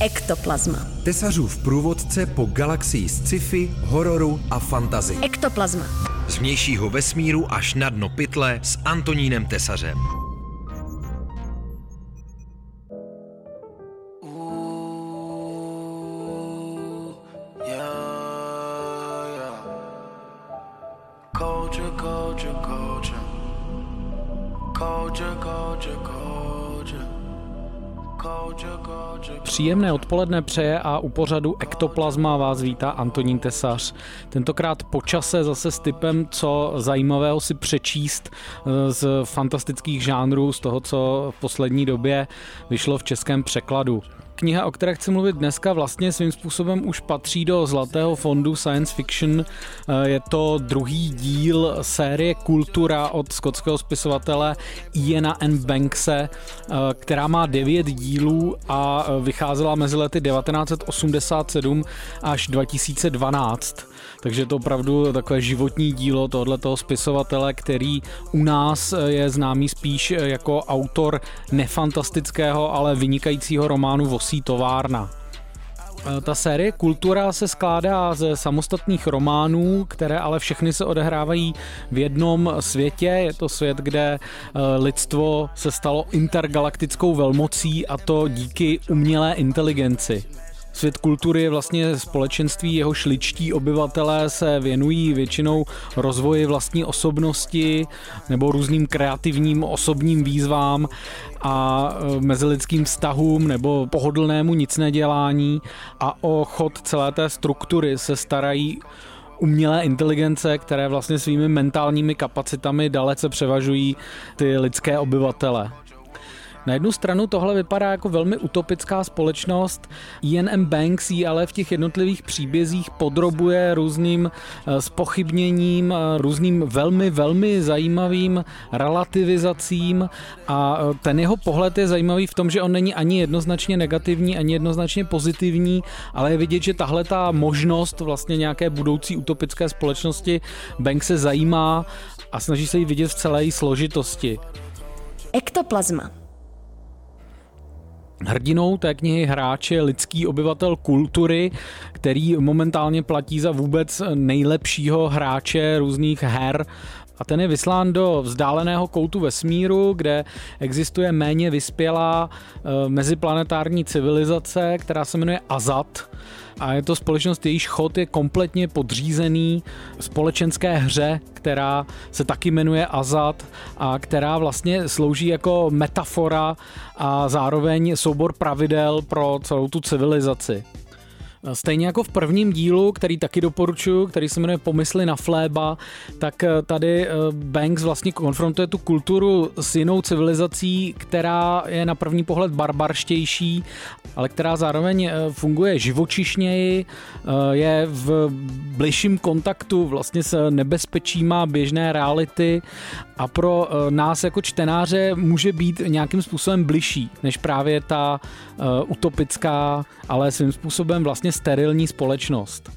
Ektoplazma. Tesařův průvodce po galaxii sci-fi, hororu a fantazy. Ektoplazma. Z vnějšího vesmíru až na dno pytle s Antonínem Tesařem. Culture, culture, culture. Culture, culture, culture. Příjemné odpoledne přeje a u pořadu Ektoplazma vás vítá Antonín Tesař. Tentokrát po čase zase s typem, co zajímavého si přečíst eh, z fantastických žánrů, z toho, co v poslední době vyšlo v českém překladu. Kniha, o které chci mluvit dneska, vlastně svým způsobem už patří do zlatého fondu science fiction. Eh, Je to druhý díl série Kultura od skotského spisovatele Iana N. Bankse, eh, která má devět dílů a eh, vycházela mezi lety 1987 až 2012. Takže je to opravdu takové životní dílo tohoto spisovatele, který u nás je známý spíš jako autor nefantastického, ale vynikajícího románu Vosí továrna. Ta série Kultura se skládá ze samostatných románů, které ale všechny se odehrávají v jednom světě. Je to svět, kde eh, lidstvo se stalo intergalaktickou velmocí a to díky umělé inteligenci. Svět kultury je vlastně společenství, jeho šličtí obyvatelé se věnují většinou rozvoji vlastní osobnosti nebo různým kreativním osobním výzvám a e, mezilidským vztahům nebo pohodlnému nic nedělání a o chod celé té struktury se starají umělé inteligence, které vlastně svými mentálními kapacitami dalece převažují ty lidské obyvatele. Na jednu stranu tohle vypadá jako velmi utopická společnost, Ian M. Banks ji ale v těch jednotlivých příbězích podrobuje různým eh, spochybněním, eh, různým velmi, velmi zajímavým relativizacím a eh, ten jeho pohled je zajímavý v tom, že on není ani jednoznačně negativní, ani jednoznačně pozitivní, ale je vidět, že tahle ta možnost vlastně nějaké budoucí utopické společnosti Banks se zajímá a snaží se ji vidět v celé její složitosti. Ektoplazma. Hrdinou té knihy hráč je lidský obyvatel kultury, který momentálně platí za vůbec nejlepšího hráče různých her a ten je vyslán do vzdáleného koutu vesmíru, kde existuje méně vyspělá e, meziplanetární civilizace, která se jmenuje Azat. A je to společnost, jejíž chod je kompletně podřízený společenské hře, která se taky jmenuje Azat a která vlastně slouží jako metafora a zároveň soubor pravidel pro celou tu civilizaci. Stejně jako v prvním dílu, který taky doporučuji, který se jmenuje Pomysly na fléba, tak eh, tady eh, Banks vlastně konfrontuje tu kulturu s jinou civilizací, která je na první pohled barbarštější, ale která zároveň eh, funguje živočišněji, je v bližším kontaktu vlastně s nebezpečíma běžné reality a pro nás jako čtenáře může být nějakým způsobem bližší než právě ta utopická, ale svým způsobem vlastně sterilní společnost.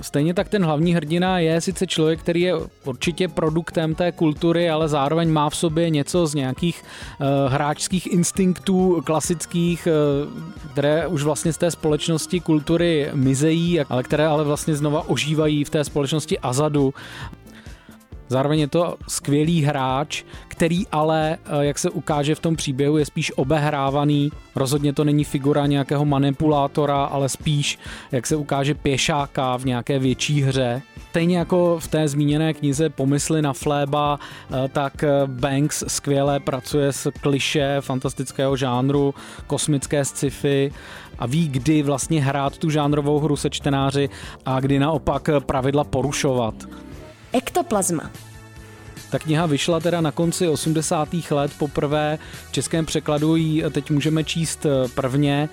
Stejně tak ten hlavní hrdina je sice člověk, který je určitě produktem té kultury, ale zároveň má v sobě něco z nějakých uh, hráčských instinktů klasických, uh, které už vlastně z té společnosti kultury mizejí, ale které ale vlastně znova ožívají v té společnosti Azadu. Zároveň je to skvělý hráč, který ale, eh, jak se ukáže v tom příběhu, je spíš obehrávaný. Rozhodně to není figura nějakého manipulátora, ale spíš, jak se ukáže, pěšáka v nějaké větší hře. Stejně jako v té zmíněné knize Pomysly na fléba, eh, tak eh, Banks skvěle pracuje s kliše fantastického žánru, kosmické sci-fi a ví, kdy vlastně hrát tu žánrovou hru se čtenáři a kdy naopak pravidla porušovat. Ektoplazma. Ta kniha vyšla teda na konci 80. let poprvé, v českém překladu ji teď můžeme číst eh, prvně,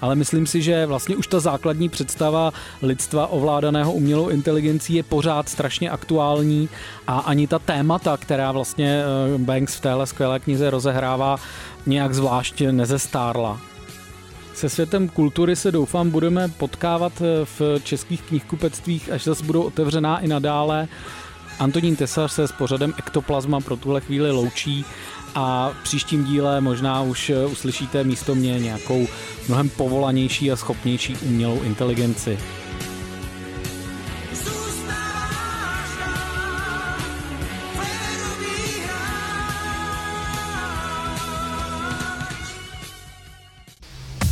ale myslím si, že vlastně už ta základní představa lidstva ovládaného umělou inteligencí je pořád strašně aktuální a ani ta témata, která vlastně eh, Banks v téhle skvělé knize rozehrává, nějak zvlášť nezestárla. Se světem kultury se doufám budeme potkávat eh, v českých knihkupectvích, až zase budou otevřená i nadále Antonín Tesař se s pořadem Ektoplazma pro tuhle chvíli loučí a v příštím díle možná už eh, uslyšíte místo mě nějakou mnohem povolanější a schopnější umělou inteligenci.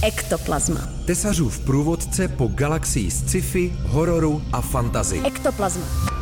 Ektoplazma. Tesařův průvodce po galaxii sci-fi, hororu a fantazy. Ektoplazma.